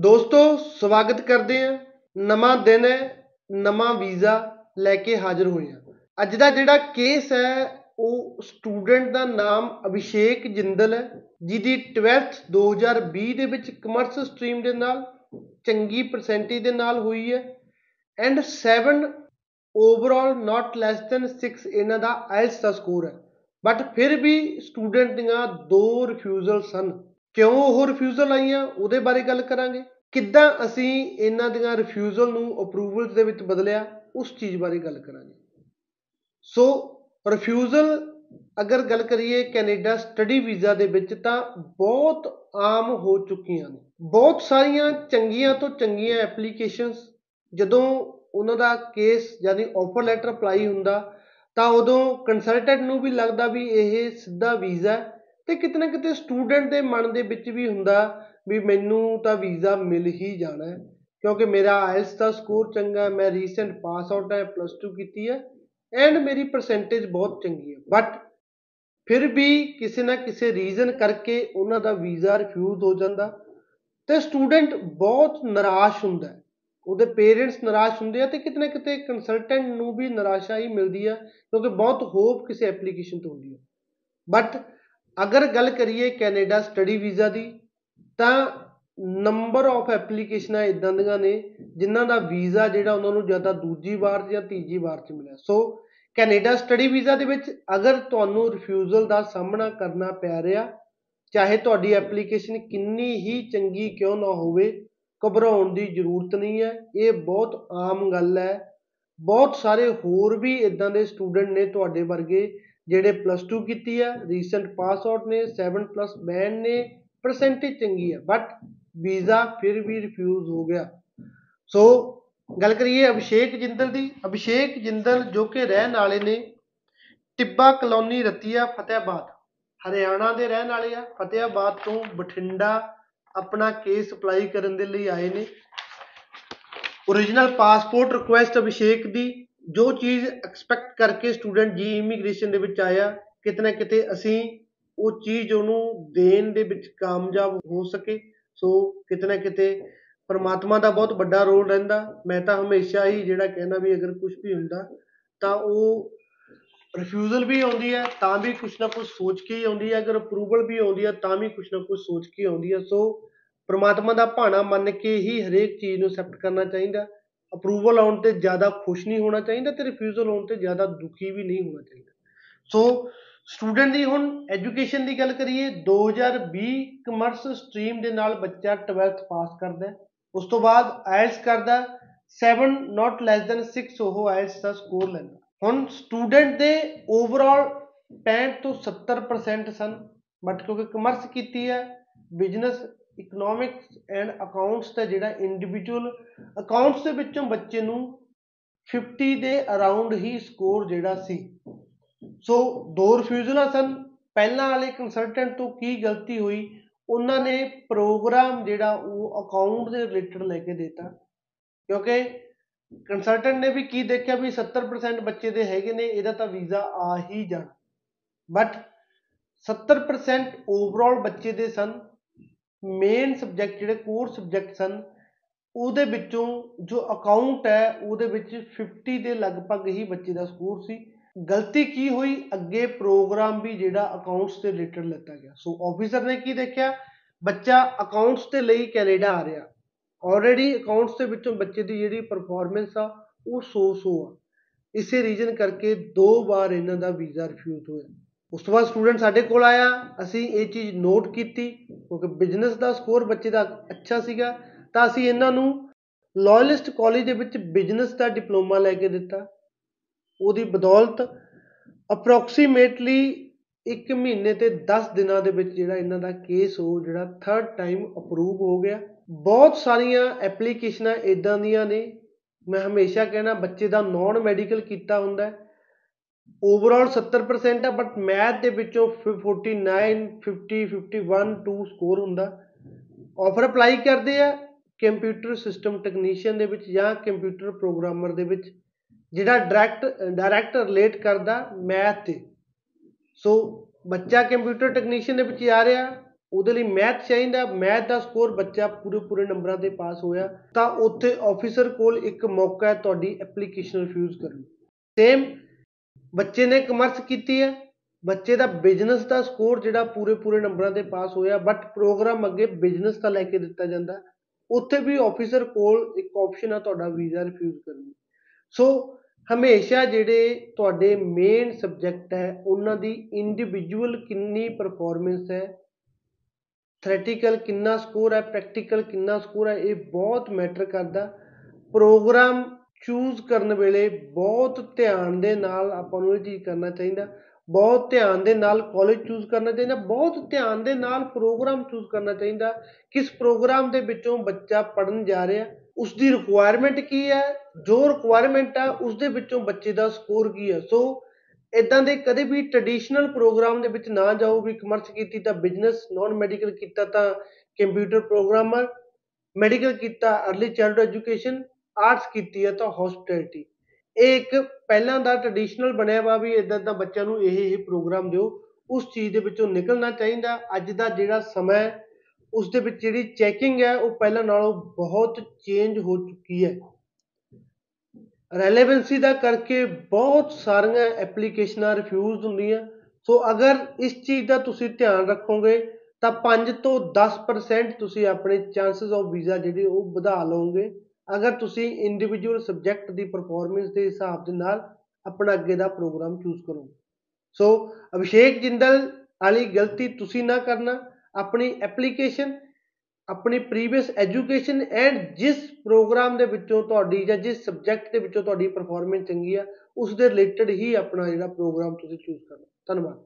ਦੋਸਤੋ, ਸਵਾਗਤ ਕਰਦੇ ਹਾਂ। ਨਵਾਂ ਦਿਨ ਹੈ, ਨਵਾਂ ਵੀਜ਼ਾ ਲੈ ਕੇ ਹਾਜ਼ਰ ਹੋਏ ਹਾਂ। ਅੱਜ ਦਾ ਜਿਹੜਾ ਕੇਸ ਹੈ, ਉਹ ਸਟੂਡੈਂਟ ਦਾ ਨਾਮ ਅਭਿਸ਼ੇਕ ਜਿੰਦਲ ਹੈ, ਜਿਹਦੀ 12th 2020 ਦੇ ਵਿੱਚ ਕਮਰਸ ਸਟਰੀਮ ਦੇ ਨਾਲ, ਚੰਗੀ ਪਰਸੈਂਟੇਜ ਦੇ ਨਾਲ ਹੋਈ ਹੈ and 7 overall not less than 6 ਇਹਨਾਂ ਦਾ ਆਇਲਸ ਦਾ ਸਕੋਰ ਹੈ। ਬਟ ਫਿਰ ਵੀ ਸਟੂਡੈਂਟ ਦੀਆਂ ਦੋ ਰਿਫਿਊਜ਼ਲ ਸਨ ਕਿਉਂ ਉਹ ਰਿਫਿਊਜ਼ਲ ਆਈਆਂ? ਉਹਦੇ ਬਾਰੇ ਗੱਲ ਕਰਾਂਗੇ। ਕਿੱਦਾਂ ਅਸੀਂ ਇਹਨਾਂ ਦੀਆਂ ਰਿਫਿਊਜ਼ਲ ਨੂੰ ਅਪਰੂਵਲਸ ਦੇ ਵਿੱਚ ਬਦਲਿਆ? ਉਸ ਚੀਜ਼ ਬਾਰੇ ਗੱਲ ਕਰਾਂਗੇ। ਸੋ ਰਿਫਿਊਜ਼ਲ ਅਗਰ ਗੱਲ ਕਰੀਏ ਕੈਨੇਡਾ ਸਟੱਡੀ ਵੀਜ਼ਾ ਦੇ ਵਿੱਚ ਤਾਂ ਬਹੁਤ ਆਮ ਹੋ ਚੁੱਕੀਆਂ ਨੇ। ਬਹੁਤ ਸਾਰੀਆਂ ਚੰਗੀਆਂ ਤੋਂ ਚੰਗੀਆਂ ਐਪਲੀਕੇਸ਼ਨਸ ਜਦੋਂ ਉਹਨਾਂ ਦਾ ਕੇਸ ਯਾਨੀ ਆਫਰ ਲੈਟਰ ਅਪਲਾਈ ਹੁੰਦਾ, ਤਾਂ ਉਦੋਂ ਕੰਸਲਟੈਂਟ ਨੂੰ ਵੀ ਲੱਗਦਾ ਵੀ ਇਹ ਸਿੱਧਾ ਵੀਜ਼ਾ ਤੇ ਕਿਤੇ ਨਾ ਕਿਤੇ ਸਟੂਡੈਂਟ ਦੇ ਮਨ ਦੇ ਵਿੱਚ ਵੀ ਹੁੰਦਾ ਵੀ ਮੈਨੂੰ ਤਾਂ ਵੀਜ਼ਾ ਮਿਲ ਹੀ ਜਾਣਾ ਹੈ, ਕਿਉਂਕਿ ਮੇਰਾ ਆਇਲਸ ਦਾ ਸਕੋਰ ਚੰਗਾ ਹੈ, ਮੈਂ ਰੀਸੈਂਟ ਪਾਸ ਆਊਟ ਹੈ ਪਲੱਸ 2 ਕੀਤੀ ਹੈ ਐਂਡ ਮੇਰੀ ਪਰਸੈਂਟੇਜ ਬਹੁਤ ਚੰਗੀ ਹੈ। ਬਟ ਫਿਰ ਵੀ ਕਿਸੇ ਨਾ ਕਿਸੇ ਰੀਜ਼ਨ ਕਰਕੇ ਉਹਨਾਂ ਦਾ ਵੀਜ਼ਾ ਰਿਫਿਊਜ਼ ਹੋ ਜਾਂਦਾ ਤੇ ਸਟੂਡੈਂਟ ਬਹੁਤ ਨਿਰਾਸ਼ ਹੁੰਦਾ ਹੈ। ਉਹਦੇ ਪੇਰੈਂਟਸ ਨਿਰਾਸ਼ ਹੁੰਦੇ ਆ ਤੇ ਕਿਤੇ ਨਾ ਕਿਤੇ ਕੰਸਲਟੈਂਟ ਨੂੰ ਵੀ ਨਿਰਾਸ਼ਾ ਹੀ ਮਿਲਦੀ ਆ ਕਿਉਂਕਿ ਬਹੁਤ ਹੋਪ ਕਿਸੇ ਐਪਲੀਕੇਸ਼ਨ ਤੋਂ ਹੁੰਦੀ ਹੈ। ਬਟ ਅਗਰ ਗੱਲ ਕਰੀਏ ਕੈਨੇਡਾ ਸਟੱਡੀ ਵੀਜ਼ਾ ਦੀ, ਤਾਂ ਨੰਬਰ ਆਫ ਐਪਲੀਕੇਸ਼ਨਾਂ ਇਦਾਂ ਦੀਆਂ ਨੇ ਜਿਨ੍ਹਾਂ ਦਾ ਵੀਜ਼ਾ ਜਿਹੜਾ ਉਹਨਾਂ ਨੂੰ ਜਾਂ ਤਾਂ ਦੂਜੀ ਵਾਰ ਜਾਂ ਤੀਜੀ ਵਾਰ 'ਚ ਮਿਲਿਆ। ਸੋ ਕੈਨੇਡਾ ਸਟੱਡੀ ਵੀਜ਼ਾ ਦੇ ਵਿੱਚ ਅਗਰ ਤੁਹਾਨੂੰ ਰਿਫਿਊਜ਼ਲ ਦਾ ਸਾਹਮਣਾ ਕਰਨਾ ਪੈ ਰਿਹਾ, ਚਾਹੇ ਤੁਹਾਡੀ ਐਪਲੀਕੇਸ਼ਨ ਕਿੰਨੀ ਹੀ ਚੰਗੀ ਕਿਉਂ ਨਾ ਹੋਵੇ, ਘਬਰਾਉਣ ਦੀ ਜ਼ਰੂਰਤ ਨਹੀਂ ਹੈ। ਇਹ ਬਹੁਤ ਆਮ ਗੱਲ ਹੈ। ਬਹੁਤ ਸਾਰੇ ਹੋਰ ਵੀ ਇਦਾਂ ਦੇ ਸਟੂਡੈਂਟ ਨੇ ਤੁਹਾਡੇ ਵਰਗੇ ਜਿਹੜੇ ਪਲੱਸ 2 ਕੀਤੀ ਹੈ ਰੀਸੈਂਟ ਪਾਸ ਆਊਟ ਨੇ 7 ਪਲੱਸ ਬੈਂਡ ਨੇ ਪਰਸੈਂਟੇਜ ਚੰਗੀ ਹੈ ਬਟ ਵੀਜ਼ਾ ਫਿਰ ਵੀ ਰਿਫਿਊਜ਼ ਹੋ ਗਿਆ। ਸੋ ਗੱਲ ਕਰੀਏ ਅਭਿਸ਼ੇਕ ਜਿੰਦਲ ਦੀ। ਅਭਿਸ਼ੇਕ ਜਿੰਦਲ ਜੋ ਕਿ ਰਹਿਣ ਵਾਲੇ ਨੇ, ਟਿੱਬਾ ਕਲੋਨੀ ਰਤੀਆ, ਫਤਿਆਬਾਦ, ਹਰਿਆਣਾ ਦੇ ਰਹਿਣ ਵਾਲੇ ਆ। ਫਤਿਆਬਾਦ ਤੋਂ ਬਠਿੰਡਾ ਆਪਣਾ ਕੇਸ ਅਪਲਾਈ ਕਰਨ ਦੇ ਲਈ ਆਏ ਨੇ। ਓਰੀਜਨਲ ਪਾਸਪੋਰਟ ਰਿਕੁਐਸਟ ਅਭਿਸ਼ੇਕ ਦੀ ਜੋ ਚੀਜ਼ ਐਕਸਪੈਕਟ ਕਰਕੇ ਸਟੂਡੈਂਟ ਜੀ ਇਮੀਗ੍ਰੇਸ਼ਨ ਦੇ ਵਿੱਚ ਆਇਆ, ਕਿਤੇ ਨਾ ਕਿਤੇ ਅਸੀਂ ਉਹ ਚੀਜ਼ ਉਹਨੂੰ ਦੇਣ ਦੇ ਵਿੱਚ ਕਾਮਯਾਬ ਹੋ ਸਕੇ। ਸੋ ਕਿਤੇ ਨਾ ਕਿਤੇ ਪਰਮਾਤਮਾ ਦਾ ਬਹੁਤ ਵੱਡਾ ਰੋਲ ਰਹਿੰਦਾ। ਮੈਂ ਤਾਂ ਹਮੇਸ਼ਾ ਹੀ ਜਿਹੜਾ ਕਹਿੰਦਾ ਵੀ ਅਗਰ ਕੁਝ ਵੀ ਹੁੰਦਾ, ਤਾਂ ਉਹ ਰਿਫਿਊਜ਼ਲ ਵੀ ਆਉਂਦੀ ਹੈ, ਤਾਂ ਵੀ ਕੁਛ ਨਾ ਕੁਛ ਸੋਚ ਕੇ ਹੀ ਆਉਂਦੀ ਹੈ। ਅਗਰ ਅਪਰੂਵਲ ਵੀ ਆਉਂਦੀ ਹੈ, ਤਾਂ ਵੀ ਕੁਛ ਨਾ ਕੁਛ ਸੋਚ ਕੇ ਆਉਂਦੀ ਹੈ। ਸੋ ਪਰਮਾਤਮਾ ਦਾ ਭਾਣਾ ਮੰਨ ਕੇ ਹੀ ਹਰੇਕ ਚੀਜ਼ ਨੂੰ ਐਕਸੈਪਟ ਕਰਨਾ ਚਾਹੀਦਾ। ਅਪਰੂਵਲ ਆਉਣ ਤੇ ਜ਼ਿਆਦਾ ਖੁਸ਼ ਨਹੀਂ ਹੋਣਾ ਚਾਹੀਦਾ ਤੇ ਰਿਫਿਊਜ਼ਲ ਆਉਣ ਤੇ ਜ਼ਿਆਦਾ ਦੁਖੀ ਵੀ ਨਹੀਂ ਹੋਣਾ ਚਾਹੀਦਾ। ਸੋ ਸਟੂਡੈਂਟ ਦੀ ਹੁਣ ਐਜੂਕੇਸ਼ਨ ਦੀ ਗੱਲ ਕਰੀਏ 2020 ਕਮਰਸ ਸਟਰੀਮ ਦੇ ਨਾਲ ਬੱਚਾ 12th ਪਾਸ ਕਰਦਾ ਉਸ ਤੋਂ ਬਾਅਦ ਆਇਲਸ ਕਰਦਾ 7 ਨਾਟ ਲੈਸ ਦੈਨ 6 ਉਹ ਆਇਲਸ ਦਾ ਸਕੋਰ ਲੈਂਦਾ ਹੁਣ ਸਟੂਡੈਂਟ ਦੇ ਓਵਰਆਲ 65 ਤੋਂ 70% ਸਨ ਬਟ ਕਿਉਂਕਿ ਕਮਰਸ ਕੀਤੀ ਹੈ ਬਿਜ਼ਨਸ ਇਕਨੋਮਿਕਸ ਐਂਡ ਅਕਾਊਂਟਸ ਦਾ ਜਿਹੜਾ ਇੰਡੀਵਿਜੂਅਲ ਅਕਾਊਂਟਸ ਦੇ ਵਿੱਚੋਂ ਬੱਚੇ ਨੂੰ 50 ਦੇ ਅਰਾਊਂਡ ਹੀ ਸਕੋਰ ਜਿਹੜਾ ਸੀ। ਸੋ ਦੋ ਰਿਫਿਊਜ਼ਲਾਂ ਸਨ। ਪਹਿਲਾਂ ਵਾਲੇ ਕੰਸਲਟੈਂਟ ਤੋਂ ਕੀ ਗਲਤੀ ਹੋਈ? ਉਹਨਾਂ ਨੇ ਪ੍ਰੋਗਰਾਮ ਜਿਹੜਾ ਉਹ ਅਕਾਊਂਟ ਦੇ ਰਿਲੇਟਡ ਲੈ ਕੇ ਦਿੱਤਾ। ਕਿਉਂਕਿ ਕੰਸਲਟੈਂਟ ਨੇ ਵੀ ਕੀ ਦੇਖਿਆ ਵੀ 70% ਬੱਚੇ ਦੇ ਹੈਗੇ ਨੇ, ਇਹਦਾ ਤਾਂ ਵੀਜ਼ਾ ਆ ਹੀ ਜਾਣਾ। ਬਟ 70% ਓਵਰਆਲ ਬੱਚੇ ਦੇ ਸਨ। ਮੇਨ ਸਬਜੈਕਟ ਜਿਹੜੇ ਕੋਰ ਸਬਜੈਕਟ ਸਨ, ਉਹਦੇ ਵਿੱਚੋਂ ਜੋ ਅਕਾਊਂਟ ਹੈ, ਉਹਦੇ ਵਿੱਚ 50 ਦੇ ਲਗਭਗ ਹੀ ਬੱਚੇ ਦਾ ਸਕੋਰ ਸੀ। ਗਲਤੀ ਕੀ ਹੋਈ? ਅੱਗੇ ਪ੍ਰੋਗਰਾਮ ਵੀ ਜਿਹੜਾ ਅਕਾਊਂਟਸ ਦੇ ਰਿਲੇਟਡ ਲਿੱਤਾ ਗਿਆ। ਸੋ ਆਫੀਸਰ ਨੇ ਕੀ ਦੇਖਿਆ? ਬੱਚਾ ਅਕਾਊਂਟਸ ਦੇ ਲਈ ਕੈਨੇਡਾ ਆ ਰਿਹਾ। ਆਲਰੇਡੀ ਅਕਾਊਂਟਸ ਦੇ ਵਿੱਚੋਂ ਬੱਚੇ ਦੀ ਜਿਹੜੀ ਪਰਫਾਰਮੈਂਸ ਆ, ਉਹ 100 100 ਆ। ਇਸੇ ਰੀਜ਼ਨ ਕਰਕੇ ਦੋ ਵਾਰ ਇਹਨਾਂ ਦਾ ਵੀਜ਼ਾ ਰਿਫਿਊਜ਼ ਹੋਇਆ। ਉਸ ਤੋਂ ਬਾਅਦ ਸਟੂਡੈਂਟ ਸਾਡੇ ਕੋਲ ਆਇਆ, ਅਸੀਂ ਇਹ ਚੀਜ਼ ਨੋਟ ਕੀਤੀ, ਕਿਉਂਕਿ ਬਿਜ਼ਨਸ ਦਾ ਸਕੋਰ ਬੱਚੇ ਦਾ ਅੱਛਾ ਸੀਗਾ, ਤਾਂ ਅਸੀਂ ਇਹਨਾਂ ਨੂੰ ਲਾਇਲਿਸਟ ਕਾਲਜ ਦੇ ਵਿੱਚ ਬਿਜ਼ਨਸ ਦਾ ਡਿਪਲੋਮਾ ਲੈ ਕੇ ਦਿੱਤਾ। ਉਹਦੀ ਬਦੌਲਤ ਅਪਰੋਕਸੀਮੇਟਲੀ 1 ਮਹੀਨੇ ਤੇ 10 ਦਿਨਾਂ ਦੇ ਵਿੱਚ ਜਿਹੜਾ ਇਹਨਾਂ ਦਾ ਕੇਸ ਉਹ ਜਿਹੜਾ ਥਰਡ ਟਾਈਮ ਅਪਰੂਵ ਹੋ ਗਿਆ। ਬਹੁਤ ਸਾਰੀਆਂ ਐਪਲੀਕੇਸ਼ਨਾਂ ਇਦਾਂ ਦੀਆਂ ਨੇ, ਮੈਂ ਹਮੇਸ਼ਾ ਕਹਿਣਾ ਬੱਚੇ ਦਾ ਨਾਨ ਮੈਡੀਕਲ ਕੀਤਾ ਹੁੰਦਾ ਓਵਰਆਲ 70% ਹੈ ਬਟ ਮੈਥ ਦੇ ਵਿੱਚੋਂ 49 50 51 2 ਸਕੋਰ ਹੁੰਦਾ। ਆਫਰ ਅਪਲਾਈ ਕਰਦੇ ਆ ਕੰਪਿਊਟਰ ਸਿਸਟਮ ਟੈਕਨੀਸ਼ੀਅਨ ਦੇ ਵਿੱਚ ਜਾਂ ਕੰਪਿਊਟਰ ਪ੍ਰੋਗਰਾਮਰ ਦੇ ਵਿੱਚ, ਜਿਹੜਾ ਡਾਇਰੈਕਟ ਡਾਇਰੈਕਟ ਰਿਲੇਟ ਕਰਦਾ ਮੈਥ ਤੇ। ਸੋ ਬੱਚਾ ਕੰਪਿਊਟਰ ਟੈਕਨੀਸ਼ੀਅਨ ਦੇ ਵਿੱਚ ਆ ਰਿਹਾ, ਉਹਦੇ ਲਈ ਮੈਥ ਚਾਹੀਦਾ। ਮੈਥ ਦਾ ਸਕੋਰ ਬੱਚਾ ਪੂਰੇ ਪੂਰੇ ਨੰਬਰਾਂ ਤੇ ਪਾਸ ਹੋਇਆ, ਤਾਂ ਉੱਥੇ ਆਫੀਸਰ ਕੋਲ ਇੱਕ ਮੌਕਾ ਹੈ ਤੁਹਾਡੀ ਐਪਲੀਕੇਸ਼ਨ ਰਿਫਿਊਜ਼ ਕਰਨ। ਸੇਮ ਬੱਚੇ ਨੇ ਕਮਰਸ ਕੀਤੀ ਹੈ, ਬੱਚੇ ਦਾ ਬਿਜ਼ਨਸ ਦਾ ਸਕੋਰ ਜਿਹੜਾ ਪੂਰੇ ਪੂਰੇ ਨੰਬਰਾਂ ਤੇ ਪਾਸ ਹੋਇਆ ਬਟ ਪ੍ਰੋਗਰਾਮ ਅੱਗੇ ਬਿਜ਼ਨਸ ਦਾ ਲੈ ਕੇ ਦਿੱਤਾ ਜਾਂਦਾ, ਉੱਥੇ ਵੀ ਆਫੀਸਰ ਕੋਲ ਇੱਕ ਆਪਸ਼ਨ ਆ ਤੁਹਾਡਾ ਵੀਜ਼ਾ ਰਿਫਿਊਜ਼ ਕਰਨ ਦੀ। ਸੋ ਹਮੇਸ਼ਾ ਜਿਹੜੇ ਤੁਹਾਡੇ ਮੇਨ ਸਬਜੈਕਟ ਹੈ, ਉਹਨਾਂ ਦੀ ਇੰਡੀਵਿਜੂਅਲ ਕਿੰਨੀ ਪਰਫਾਰਮੈਂਸ ਹੈ ਥਰੈਟੀਕਲ ਕਿੰਨਾ ਸਕੋਰ ਹੈ ਪ੍ਰੈਕਟੀਕਲ ਕਿੰਨਾ ਸਕੋਰ ਹੈ, ਇਹ ਬਹੁਤ ਮੈਟਰ ਕਰਦਾ। ਪ੍ਰੋਗਰਾਮ ਚੂਜ਼ ਕਰਨ ਵੇਲੇ ਬਹੁਤ ਧਿਆਨ ਦੇ ਨਾਲ ਆਪਾਂ ਨੂੰ ਇਹ ਚੀਜ਼ ਕਰਨਾ ਚਾਹੀਦਾ। ਬਹੁਤ ਧਿਆਨ ਦੇ ਨਾਲ ਕਾਲਜ ਚੂਜ਼ ਕਰਨਾ ਚਾਹੀਦਾ। ਬਹੁਤ ਧਿਆਨ ਦੇ ਨਾਲ ਪ੍ਰੋਗਰਾਮ ਚੂਜ਼ ਕਰਨਾ ਚਾਹੀਦਾ। ਕਿਸ ਪ੍ਰੋਗਰਾਮ ਦੇ ਵਿੱਚੋਂ ਬੱਚਾ ਪੜਨ ਜਾ ਰਿਹਾ ਉਸ ਦੀ ਰਿਕੁਆਇਰਮੈਂਟ ਕੀ ਹੈ? ਜੋ ਰਿਕੁਆਇਰਮੈਂਟ ਆ ਉਸ ਦੇ ਵਿੱਚੋਂ ਬੱਚੇ ਦਾ ਸਕੋਰ ਕੀ ਹੈ? ਸੋ ਇਦਾਂ ਦੇ ਕਦੇ ਵੀ ਟ੍ਰੈਡੀਸ਼ਨਲ ਪ੍ਰੋਗਰਾਮ ਦੇ ਵਿੱਚ ਨਾ ਜਾਓ, ਵੀ ਕਮਰਸ ਕੀਤੀ ਤਾਂ ਬਿਜ਼ਨਸ ਨਾਨ ਮੈਡੀਕਲ ਕੀਤਾ ਤਾਂ ਕੰਪਿਊਟਰ ਪ੍ਰੋਗਰਾਮਰ ਮੈਡੀਕਲ ਕੀਤਾ ਅਰਲੀ ਚਾਈਲਡ ਐਜੂਕੇਸ਼ਨ ਆਰਟਸ ਕੀਤੀ ਹੈ ਤਾਂ ਹਸਪਿਟੈਲਿਟੀ ਇਹ ਇੱਕ ਪਹਿਲਾਂ ਦਾ ਟ੍ਰੈਡੀਸ਼ਨਲ ਬਣਿਆ ਵਾ ਵੀ ਇਦਾਂ ਤਾਂ ਬੱਚਿਆਂ ਨੂੰ ਇਹ ਇਹ ਪ੍ਰੋਗਰਾਮ ਦਿਓ, ਉਸ ਚੀਜ਼ ਦੇ ਵਿੱਚੋਂ ਨਿਕਲਣਾ ਚਾਹੀਦਾ, ਅੱਜ ਦਾ ਜਿਹੜਾ ਸਮਾਂ ਹੈ ਉਸ ਦੇ ਵਿੱਚ ਜਿਹੜੀ ਚੈਕਿੰਗ ਹੈ, ਉਹ ਪਹਿਲਾਂ ਨਾਲੋਂ ਬਹੁਤ ਚੇਂਜ ਹੋ ਚੁੱਕੀ ਹੈ। ਰੈਲੇਵੈਂਸੀ ਦਾ ਕਰਕੇ ਬਹੁਤ ਸਾਰੀਆਂ ਐਪਲੀਕੇਸ਼ਨਾਂ ਰਿਫਿਊਜ਼ਡ ਹੁੰਦੀਆਂ। ਸੋ ਅਗਰ ਇਸ ਚੀਜ਼ ਦਾ ਤੁਸੀਂ ਧਿਆਨ ਰੱਖੋਗੇ, ਤਾਂ 5 ਤੋਂ 10% ਤੁਸੀਂ ਆਪਣੇ ਚਾਂਸਸ ਆਫ ਵੀਜ਼ਾ ਜਿਹੜੇ ਉਹ ਵਧਾ ਲਓਗੇ। ਅਗਰ ਤੁਸੀਂ ਇੰਡੀਵਿਜੂਅਲ ਸਬਜੈਕਟ ਦੀ ਪਰਫਾਰਮੈਂਸ ਦੇ ਹਿਸਾਬ ਦੇ ਨਾਲ ਆਪਣਾ ਅੱਗੇ ਦਾ ਪ੍ਰੋਗਰਾਮ ਚੂਜ਼ ਕਰੋ। ਸੋ ਅਭਿਸ਼ੇਕ ਜਿੰਦਲ ਵਾਲੀ ਗਲਤੀ ਤੁਸੀਂ ਨਾ ਕਰਨਾ, ਆਪਣੀ ਐਪਲੀਕੇਸ਼ਨ ਆਪਣੀ ਪ੍ਰੀਵੀਅਸ ਐਜੂਕੇਸ਼ਨ ਐਂਡ ਜਿਸ ਪ੍ਰੋਗਰਾਮ ਦੇ ਵਿੱਚੋਂ ਤੁਹਾਡੀ ਜਾਂ ਜਿਸ ਸਬਜੈਕਟ ਦੇ ਵਿੱਚੋਂ ਤੁਹਾਡੀ ਪਰਫਾਰਮੈਂਸ ਚੰਗੀ ਆ ਉਸ ਦੇ ਰਿਲੇਟਡ ਹੀ ਆਪਣਾ ਜਿਹੜਾ ਪ੍ਰੋਗਰਾਮ ਤੁਸੀਂ ਚੂਜ਼ ਕਰਨਾ। ਧੰਨਵਾਦ।